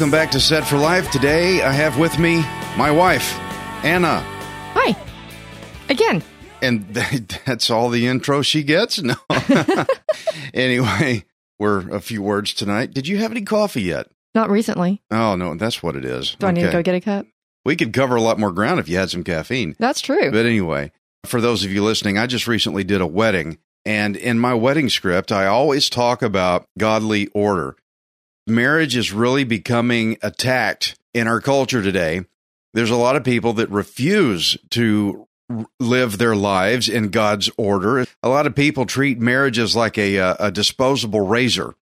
Welcome back to Set for Life. Today I have with me my wife, Anna. And that's all the intro she gets? No. anyway, we're a few words tonight. Did you have any coffee yet? Not recently. Oh, no, that's what it is. Do I need to go get a cup? We could cover a lot more ground if you had some caffeine. That's true. But anyway, for those of you listening, I just recently did a wedding. And in my wedding script, I always talk about godly order. Marriage is really becoming attacked in our culture today. There's a lot of people that refuse to live their lives in God's order. A lot of people treat marriages like a, uh, a disposable razor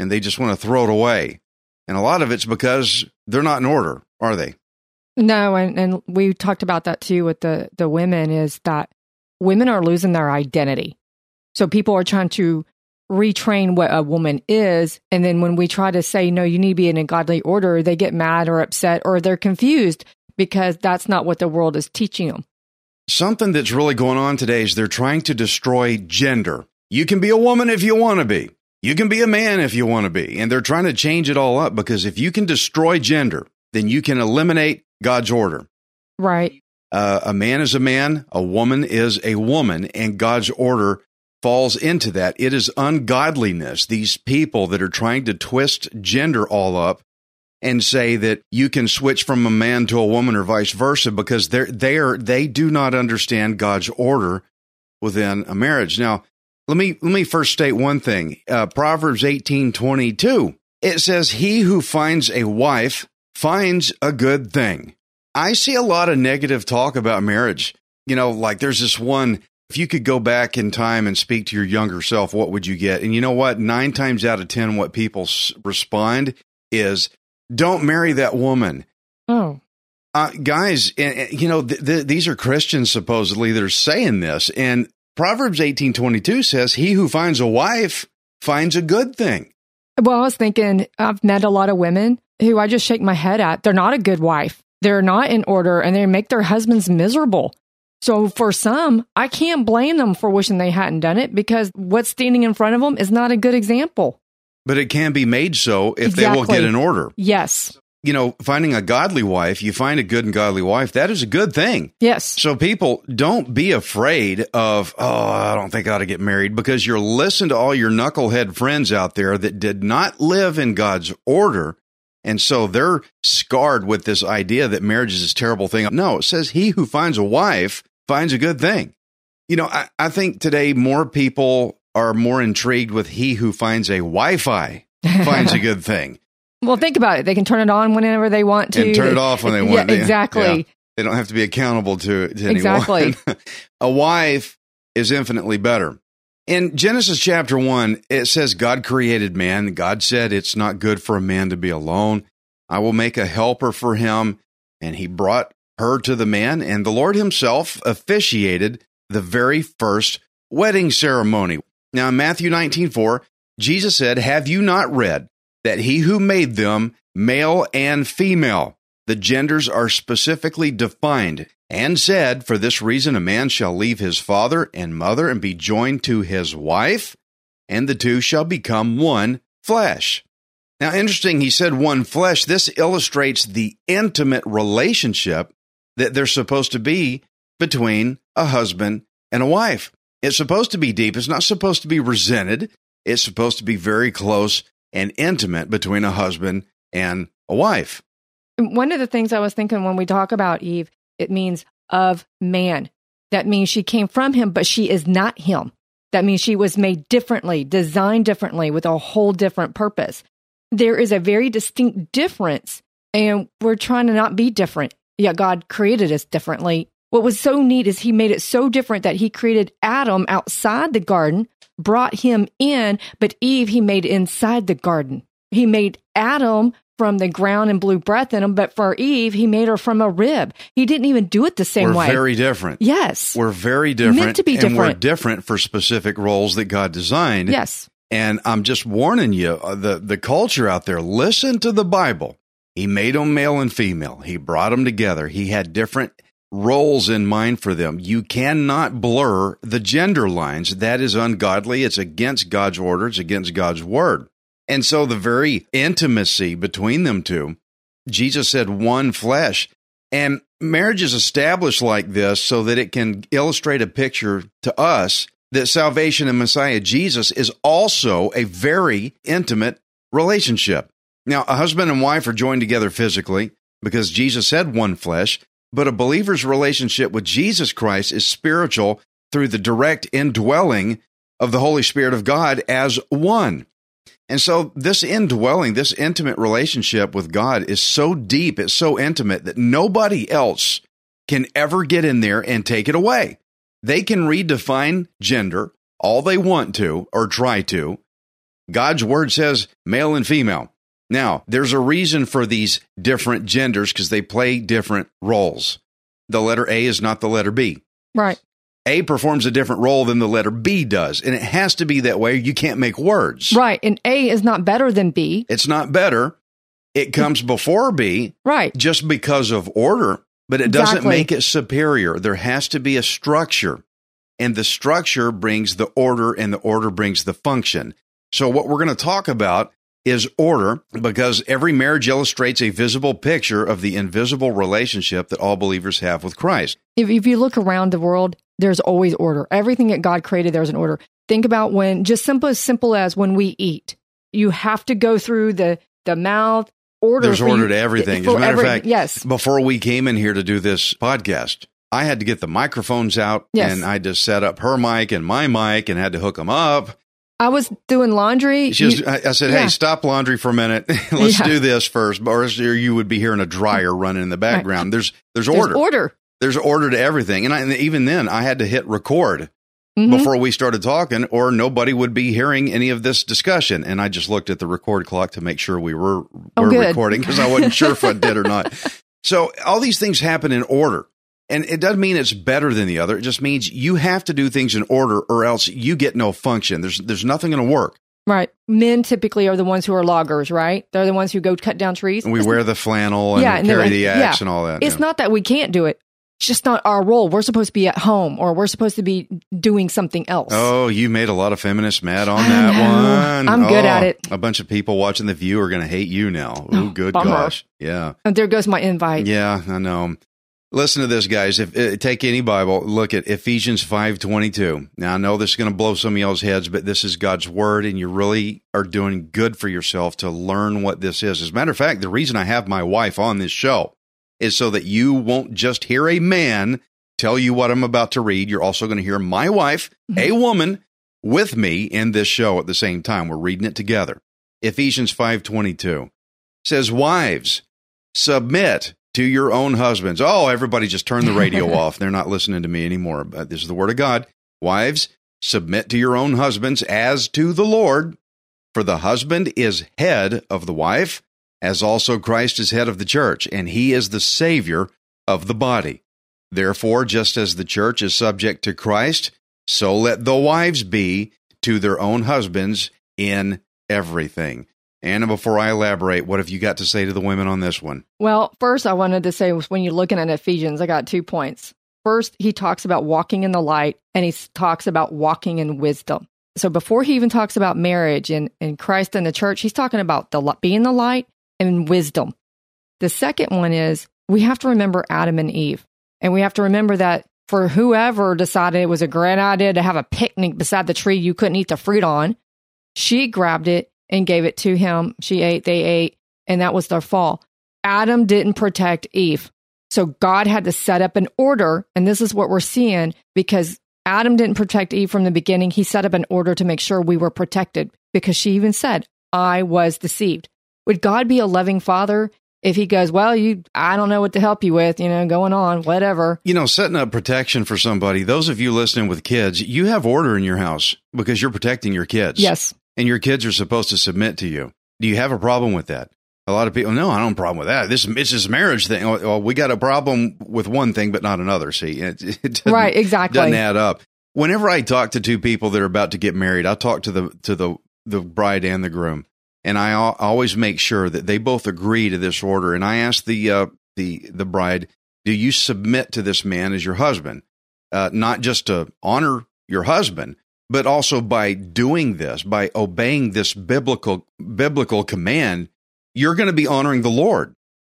and they just want to throw it away. And a lot of it's because they're not in order, are they? No, and, and we talked about that too with the the women is that women are losing their identity. So people are trying to retrain what a woman is, and then when we try to say no, you need to be in a godly order, they get mad or upset or they're confused because that's not what the world is teaching them. Something that's really going on today is they're trying to destroy gender. You can be a woman if you want to be. You can be a man if you want to be. And they're trying to change it all up because if you can destroy gender, then you can eliminate God's order. Right. Uh, a man is a man, a woman is a woman, and God's order falls into that. It is ungodliness. These people that are trying to twist gender all up and say that you can switch from a man to a woman or vice versa because they're they are they do not understand God's order within a marriage. Now, let me let me first state one thing. Uh, Proverbs eighteen twenty two. It says, "He who finds a wife finds a good thing." I see a lot of negative talk about marriage. You know, like there's this one. If you could go back in time and speak to your younger self, what would you get? And you know what? Nine times out of ten, what people s- respond is, "Don't marry that woman." Oh. uh, guys, and, and, you know, th- th- these are Christians supposedly that are saying this. And Proverbs eighteen twenty two says, He who finds a wife finds a good thing. Well, I was thinking I've met a lot of women who I just shake my head at. They're not a good wife. They're not in order and they make their husbands miserable. So for some, I can't blame them for wishing they hadn't done it because what's standing in front of them is not a good example. But it can be made so if they will get in order. Yes. You know, finding a godly wife, you find a good and godly wife, that is a good thing. Yes. So people don't be afraid of, oh, I don't think I ought to get married because you're listening to all your knucklehead friends out there that did not live in God's order. And so they're scarred with this idea that marriage is this terrible thing. No, it says he who finds a wife finds a good thing. You know, I, I think today more people are more intrigued with he who finds a Wi Fi finds a good thing well, think about it. They can turn it on whenever they want to. and turn it off when they want. Yeah, exactly. yeah. They don't have to be accountable to, to anyone. Exactly. a wife is infinitely better. In Genesis chapter 1, it says God created man. God said it's not good for a man to be alone. I will make a helper for him. And he brought her to the man, and the Lord himself officiated the very first wedding ceremony. Now, in Matthew 19 4, Jesus said, Have you not read that he who made them, male and female, the genders are specifically defined, and said, For this reason, a man shall leave his father and mother and be joined to his wife, and the two shall become one flesh. Now, interesting, he said one flesh. This illustrates the intimate relationship that there's supposed to be between a husband and a wife. It's supposed to be deep. It's not supposed to be resented. It's supposed to be very close and intimate between a husband and a wife. One of the things I was thinking when we talk about Eve, it means of man. That means she came from him, but she is not him. That means she was made differently, designed differently with a whole different purpose. There is a very distinct difference, and we're trying to not be different. Yet God created us differently. What was so neat is He made it so different that He created Adam outside the garden, brought him in, but Eve He made inside the garden. He made Adam from the ground and blew breath in him, but for Eve, he made her from a rib. He didn't even do it the same we're way. very different. yes. We're very different. Meant to be And we're different. different for specific roles that God designed. yes. And I'm just warning you, uh, the, the culture out there, listen to the Bible. He made them male and female. He brought them together. He had different roles in mind for them. You cannot blur the gender lines. That is ungodly. It's against God's order. It's against God's word. And so the very intimacy between them two, Jesus said one flesh. And marriage is established like this so that it can illustrate a picture to us that salvation in Messiah Jesus is also a very intimate relationship. Now, a husband and wife are joined together physically because Jesus said one flesh, but a believer's relationship with Jesus Christ is spiritual through the direct indwelling of the Holy Spirit of God as one. And so, this indwelling, this intimate relationship with God is so deep, it's so intimate that nobody else can ever get in there and take it away. They can redefine gender all they want to or try to. God's word says male and female. Now, there's a reason for these different genders because they play different roles. The letter A is not the letter B. Right. A performs a different role than the letter B does, and it has to be that way. You can't make words. Right. And A is not better than B. It's not better. It comes before B Right. just because of order, but it doesn't Exactly. make it superior. There has to be a structure, and the structure brings the order, and the order brings the function. So, what we're going to talk about is order because every marriage illustrates a visible picture of the invisible relationship that all believers have with Christ. If, if you look around the world, there's always order. Everything that God created, there's an order. Think about when, just simple as simple as when we eat, you have to go through the the mouth order. There's for you- order to everything. As a matter of fact, yes, before we came in here to do this podcast, I had to get the microphones out Yes. and I just set up her mic and my mic and had to hook them up. I was doing laundry. She was, You- I, said, yeah. "Hey, stop laundry for a minute. Let's Yeah. do this first, or you would be hearing a dryer running in the background." There's there's there's order. order. There's order to everything, and, I, and even then, I had to hit record Mhm. before we started talking, or nobody would be hearing any of this discussion. And I just looked at the record clock to make sure we were Oh, were good. recording because I wasn't sure if I did or not. So all these things happen in order. And it doesn't mean it's better than the other. It just means you have to do things in order or else you get no function. There's there's nothing going to work. Right. Men typically are the ones who are loggers, right? They're the ones who go cut down trees. And we It's- wear the flannel and Yeah, and carry the axe yeah. and all that. It's yeah. not that we can't do it. It's just not our role. We're supposed to be at home or we're supposed to be doing something else. Oh, you made a lot of feminists mad on I that know. one. I'm good oh, at Oh, it. A bunch of people watching The View are going to hate you now. Oh, Oh, good bummer. gosh. Yeah. And there goes my invite. Yeah, I know. Listen to this, guys. If uh, take any Bible, look at Ephesians five twenty two. Now I know this is going to blow some of y'all's heads, but this is God's word, and you really are doing good for yourself to learn what this is. As a matter of fact, the reason I have my wife on this show is so that you won't just hear a man tell you what I'm about to read. You're also going to hear my wife, a woman, with me in this show at the same time. We're reading it together. Ephesians 5:22 says, "Wives, submit to your own husbands." Oh, everybody just turn the radio off. They're not listening to me anymore. But this is the word of God. Wives, submit to your own husbands as to the Lord, for the husband is head of the wife, as also Christ is head of the church, and he is the savior of the body. Therefore, just as the church is subject to Christ, so let the wives be to their own husbands in everything. Anna, before I elaborate, what have you got to say to the women on this one? Well, first, I wanted to say when you're looking at Ephesians, I got two points. First, he talks about walking in the light, and he talks about walking in wisdom. So before he even talks about marriage and, and Christ and the church, he's talking about the being the light and wisdom. The second one is we have to remember Adam and Eve, and we have to remember that for whoever decided it was a great idea to have a picnic beside the tree you couldn't eat the fruit on, she grabbed it and gave it to him. She ate, they ate, and that was their fall. Adam didn't protect Eve. So God had to set up an order. And this is what we're seeing because Adam didn't protect Eve from the beginning. He set up an order to make sure we were protected because she even said, I was deceived. Would God be a loving father if he goes, well, you, I don't know what to help you with, you know, going on, whatever. You know, setting up protection for somebody, those of you listening with kids, you have order in your house because you're protecting your kids. Yes. And your kids are supposed to submit to you. Do you have a problem with that? A lot of people, no, I don't have a problem with that. This it's this marriage thing. Well, we got a problem with one thing, but not another. See, it, it right, exactly doesn't add up. Whenever I talk to two people that are about to get married, I talk to the to the the bride and the groom, and I always make sure that they both agree to this order. And I ask the uh, the the bride, "Do you submit to this man as your husband, uh, not just to honor your husband, but also by doing this, by obeying this biblical biblical command, you're going to be honoring the Lord."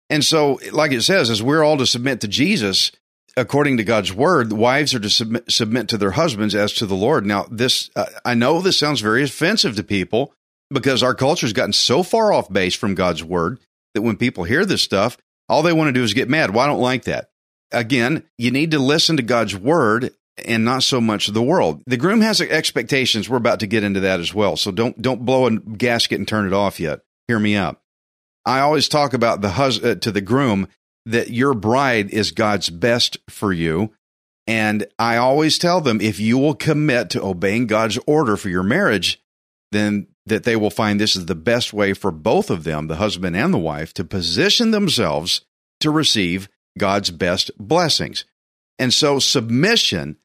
And so, like it says, as we're all to submit to Jesus, according to God's word, wives are to submit, submit to their husbands as to the Lord. Now, this, uh, I know this sounds very offensive to people because our culture has gotten so far off base from God's word that when people hear this stuff, all they want to do is get mad. Well, I don't like that. Again, you need to listen to God's word and not so much the world. The groom has expectations. We're about to get into that as well. So don't don't blow a gasket and turn it off yet. Hear me out. I always talk about the hus- uh, to the groom that your bride is God's best for you. And I always tell them if you will commit to obeying God's order for your marriage, then that they will find this is the best way for both of them, the husband and the wife, to position themselves to receive God's best blessings. And so submission,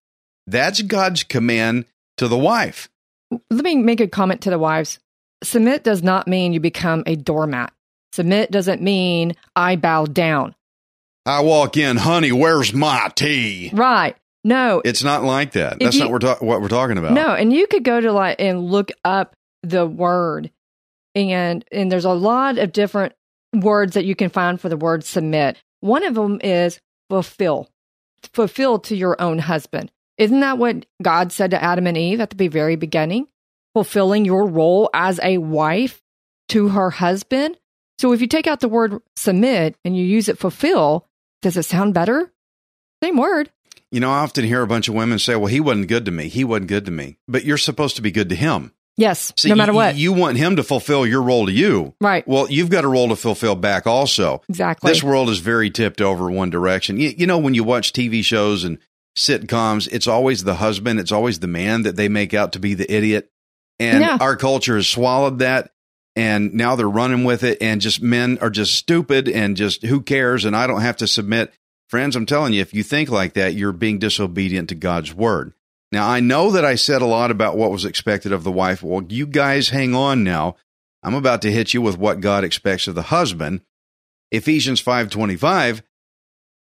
that's God's command to the wife. Let me make a comment to the wives. Submit does not mean you become a doormat. Submit doesn't mean I bow down. I walk in, honey, where's my tea? Right. No. It's not like that. That's you, not what we're, ta- what we're talking about. No, and you could go to like and look up the word and and there's a lot of different words that you can find for the word submit. One of them is fulfill. Fulfill to your own husband. Isn't that what God said to Adam and Eve at the very beginning? Fulfilling your role as a wife to her husband. So if you take out the word submit and you use it fulfill, does it sound better? Same word. You know, I often hear a bunch of women say, well, he wasn't good to me. He wasn't good to me. But you're supposed to be good to him. Yes, See, no matter you, what. You want him to fulfill your role to you. Right. Well, you've got a role to fulfill back also. Exactly. This world is very tipped over one direction. You, you know, when you watch TV shows and sitcoms, it's always the husband, it's always the man that they make out to be the idiot. And yeah. our culture has swallowed that and now they're running with it and just men are just stupid and just who cares and I don't have to submit. Friends, I'm telling you, if you think like that, you're being disobedient to God's word. Now, I know that I said a lot about what was expected of the wife. Well, you guys hang on now. I'm about to hit you with what God expects of the husband. Ephesians 5:25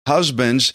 Husbands,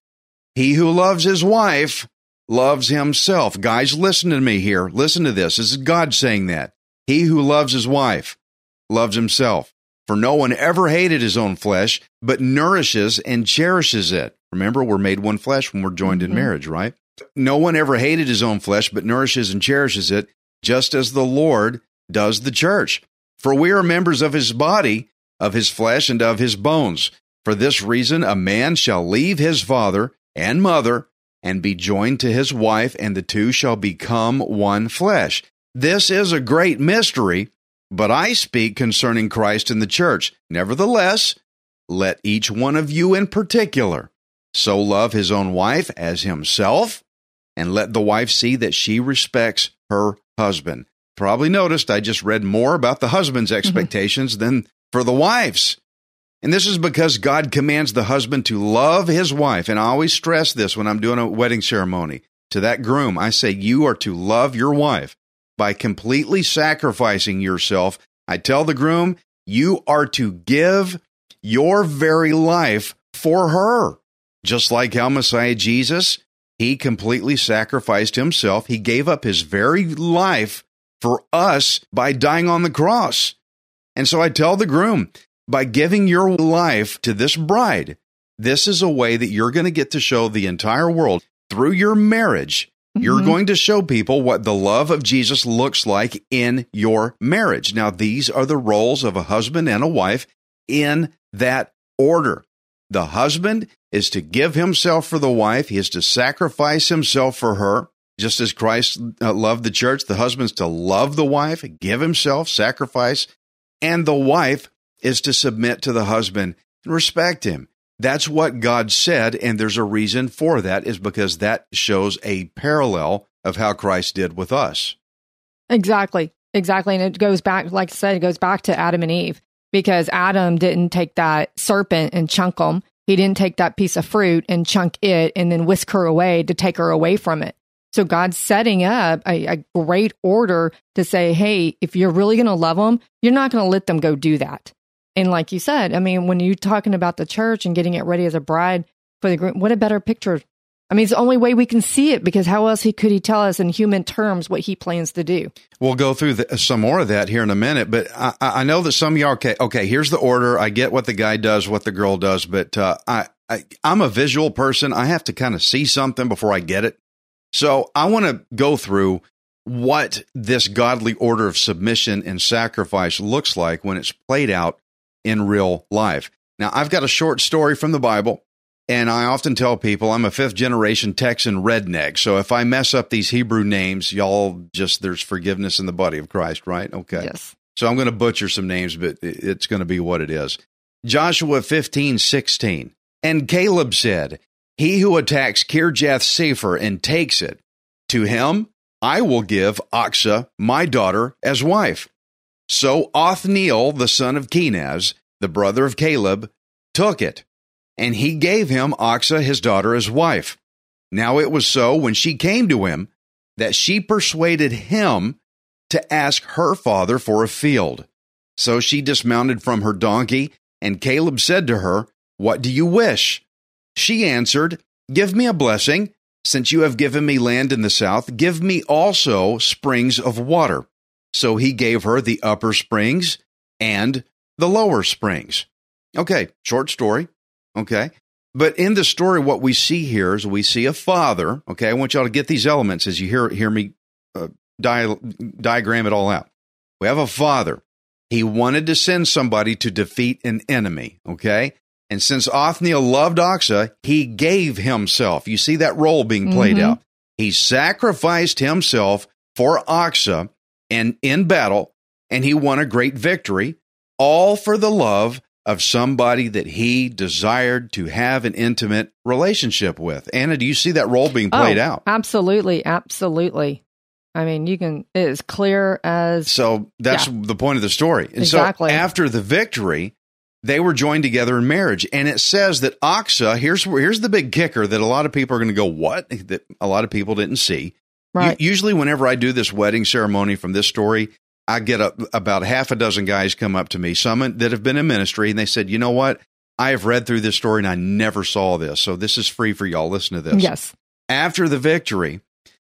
He who loves his wife loves himself. Guys, listen to me here. Listen to this. This is God saying that. He who loves his wife loves himself. For no one ever hated his own flesh, but nourishes and cherishes it. Remember, we're made one flesh when we're joined mm-hmm. in marriage, right? No one ever hated his own flesh, but nourishes and cherishes it, just as the Lord does the church. For we are members of his body, of his flesh, and of his bones. For this reason, a man shall leave his father and mother and be joined to his wife, and the two shall become one flesh. This is a great mystery, but I speak concerning Christ and the church. Nevertheless, let each one of you in particular so love his own wife as himself, and let the wife see that she respects her husband. Probably noticed I just read more about the husband's mm-hmm. expectations than for the wife's. And this is because God commands the husband to love his wife. And I always stress this when I'm doing a wedding ceremony to that groom. I say, You are to love your wife by completely sacrificing yourself. I tell the groom, You are to give your very life for her. Just like how Messiah Jesus, He completely sacrificed himself. He gave up his very life for us by dying on the cross. And so I tell the groom, by giving your life to this bride, this is a way that you're going to get to show the entire world through your marriage. Mm-hmm. You're going to show people what the love of Jesus looks like in your marriage. Now, these are the roles of a husband and a wife in that order. The husband is to give himself for the wife, he is to sacrifice himself for her. Just as Christ uh, loved the church, the husband's to love the wife, give himself, sacrifice, and the wife is to submit to the husband and respect him. That's what God said, and there's a reason for that, is because that shows a parallel of how Christ did with us. Exactly. Exactly. And it goes back, like I said, it goes back to Adam and Eve because Adam didn't take that serpent and chunk them. He didn't take that piece of fruit and chunk it and then whisk her away to take her away from it. So God's setting up a, a great order to say, hey, if you're really going to love them, you're not going to let them go do that. And like you said, I mean, when you're talking about the church and getting it ready as a bride for the groom, what a better picture. I mean, it's the only way we can see it because how else he, could he tell us in human terms what he plans to do? We'll go through the, some more of that here in a minute, but I, I know that some y'all, okay, okay, here's the order. I get what the guy does, what the girl does, but uh, I, I, I'm a visual person. I have to kind of see something before I get it. So I want to go through what this godly order of submission and sacrifice looks like when it's played out in real life. Now, I've got a short story from the Bible, and I often tell people I'm a fifth generation Texan redneck. So if I mess up these Hebrew names, y'all just, there's forgiveness in the body of Christ, right? Okay. Yes. So I'm going to butcher some names, but it's going to be what it is. Joshua 15, 16. And Caleb said, He who attacks Kirjath Sepher and takes it, to him I will give Achsah, my daughter, as wife. So Othniel, the son of Kenaz, the brother of Caleb, took it, and he gave him Achsah, his daughter, as wife. Now it was so when she came to him that she persuaded him to ask her father for a field. So she dismounted from her donkey, and Caleb said to her, What do you wish? She answered, Give me a blessing. Since you have given me land in the south, give me also springs of water. So he gave her the upper springs and the lower springs. Okay, short story. Okay. But in the story, what we see here is we see a father. Okay. I want y'all to get these elements as you hear, hear me uh, di- diagram it all out. We have a father. He wanted to send somebody to defeat an enemy. Okay. And since Othniel loved Achsah, he gave himself. You see that role being played mm-hmm. out. He sacrificed himself for Achsah and in battle, and he won a great victory, all for the love of somebody that he desired to have an intimate relationship with. Anna, do you see that role being played oh, out? Absolutely, absolutely. I mean, you can it is clear as So that's yeah. the point of the story. And exactly. so after the victory, they were joined together in marriage. And it says that Achsah, here's here's the big kicker that a lot of people are going to go, what? That a lot of people didn't see. Right. U- usually, whenever I do this wedding ceremony from this story, I get a, about half a dozen guys come up to me, some that have been in ministry, and they said, "You know what? I have read through this story and I never saw this, so this is free for y'all. Listen to this." Yes. After the victory,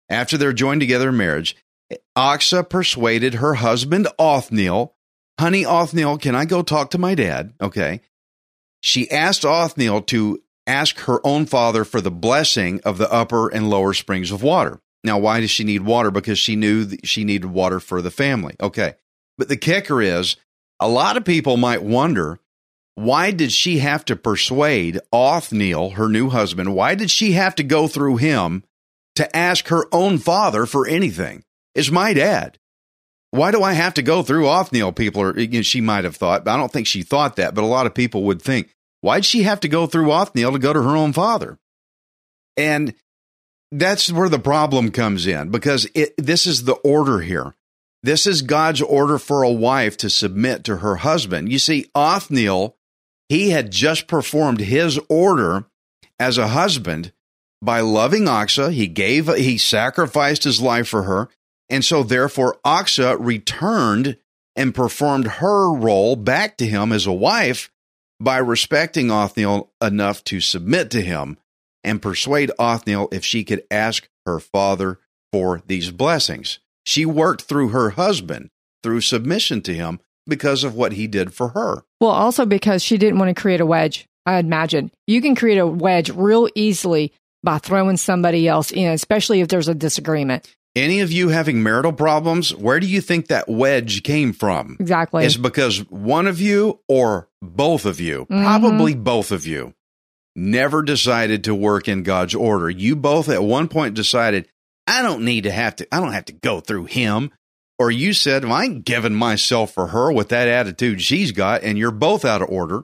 after they're joined together in marriage, Achsah persuaded her husband Othniel, "Honey, Othniel, can I go talk to my dad?" Okay. She asked Othniel to ask her own father for the blessing of the upper and lower springs of water. Now, why does she need water? Because she knew she needed water for the family. Okay. But the kicker is a lot of people might wonder why did she have to persuade Othniel, her new husband? Why did she have to go through him to ask her own father for anything? Is my dad. Why do I have to go through Othniel? People are, you know, she might have thought, but I don't think she thought that, but a lot of people would think, why'd she have to go through Othniel to go to her own father? And that's where the problem comes in because it, this is the order here. This is God's order for a wife to submit to her husband. You see, Othniel, he had just performed his order as a husband by loving Achsah. He gave, he sacrificed his life for her. And so therefore, Achsah returned and performed her role back to him as a wife by respecting Othniel enough to submit to him and persuade Othniel if she could ask her father for these blessings. She worked through her husband through submission to him because of what he did for her. Well, also because she didn't want to create a wedge. I imagine you can create a wedge real easily by throwing somebody else in, especially if there's a disagreement. Any of you having marital problems, where do you think that wedge came from? Exactly. It's because one of you or both of you, Mhm. probably both of you, never decided to work in God's order. You both at one point decided, I don't need to have to, I don't have to go through him. Or you said, well, I ain't giving myself for her with that attitude she's got, and you're both out of order.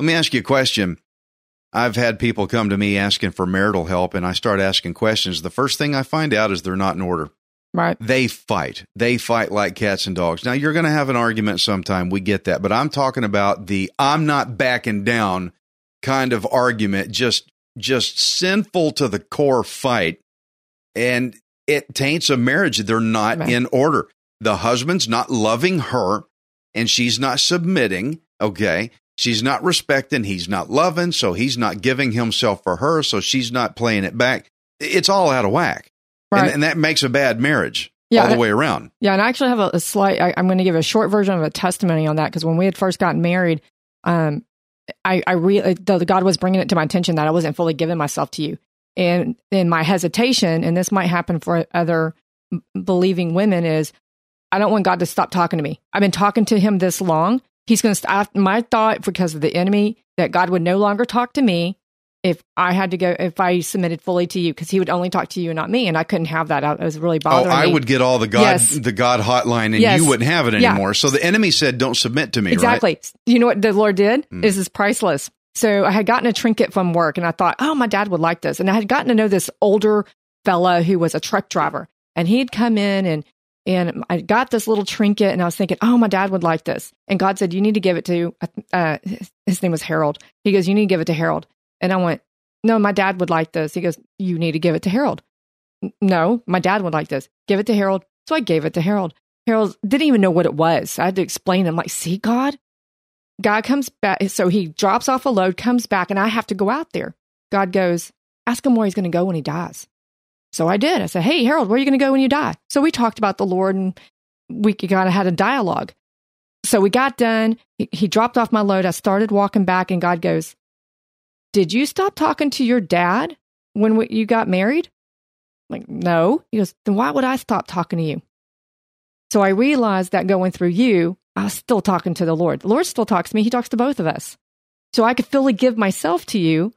Let me ask you a question. I've had people come to me asking for marital help, and I start asking questions. The first thing I find out is they're not in order right. they fight. They fight like cats and dogs. Now you're going to have an argument sometime. We get that, but I'm talking about the I'm not backing down kind of argument. Just just sinful to the core fight, and it taints a marriage. They're not Right. in order. The husband's not loving her, and she's not submitting. Okay. She's not respecting, he's not loving, so he's not giving himself for her, so she's not playing it back. It's all out of whack. Right. And, and that makes a bad marriage Yeah, all the way around. Yeah, and I actually have a, a slight. I, I'm going to give a short version of a testimony on that because when we had first gotten married, um, I, I really uh, the, the God was bringing it to my attention that I wasn't fully giving myself to you, and in my hesitation, and this might happen for other believing women, is I don't want God to stop talking to me. I've been talking to Him this long. He's going to stop. My thought, because of the enemy, that God would no longer talk to me if I had to go if I submitted fully to you, because He would only talk to you and not me, and I couldn't have that. I, it was really bothering. Oh, I me. would get all the God Yes. the God hotline and Yes. you wouldn't have it Yeah. anymore. So the enemy said don't submit to me, right? Exactly. You know what the Lord did? This is priceless. So I had gotten a trinket from work and I thought, oh, my dad would like this. And I had gotten to know this older fella who was a truck driver. And he'd come in and and I got this little trinket and I was thinking, oh, my dad would like this. And God said, you need to give it to, uh, his name was Harold. He goes, you need to give it to Harold. And I went, no, my dad would like this. He goes, you need to give it to Harold. No, my dad would like this. Give it to Harold. So I gave it to Harold. Harold didn't even know what it was. I had to explain. I'm like, see, God, God comes back. So he drops off a load, comes back, and I have to go out there. God goes, ask him where he's going to go when he dies. So I did. I said, hey, Harold, where are you going to go when you die? So we talked about the Lord and we kind of had a dialogue. So we got done. He, he dropped off my load. I started walking back, and God goes, Did you stop talking to your dad when we, you got married? I'm like, no. He goes, Then why would I stop talking to you? So I realized that going through you, I was still talking to the Lord. The Lord still talks to me. He talks to both of us. So I could fully give myself to you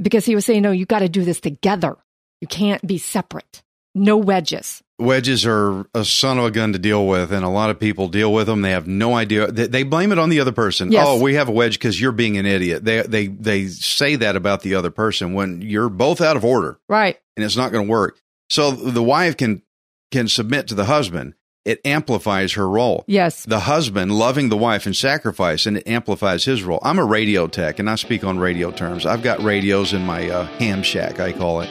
because he was saying, no, you got to do this together. You can't be separate. No wedges. Wedges are a son of a gun to deal with, and a lot of people deal with them. They have no idea. They, they blame it on the other person. Yes. Oh, we have a wedge because you're being an idiot. They they they say that about the other person when you're both out of order, Right. and it's not going to work. So the wife can can submit to the husband. It amplifies her role. Yes. the husband loving the wife and sacrifice, and it amplifies his role. I'm a radio tech, and I speak on radio terms. I've got radios in my uh, ham shack, I call it,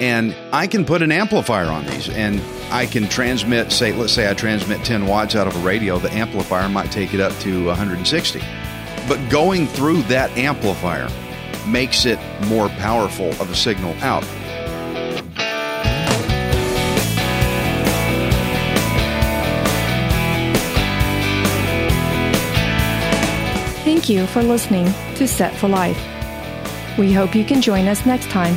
and I can put an amplifier on these, and I can transmit. Say, let's say I transmit 10 watts out of a radio. The amplifier might take it up to 160, but going through that amplifier makes it more powerful of a signal out. Thank you for listening to Set for Life. We hope you can join us next time,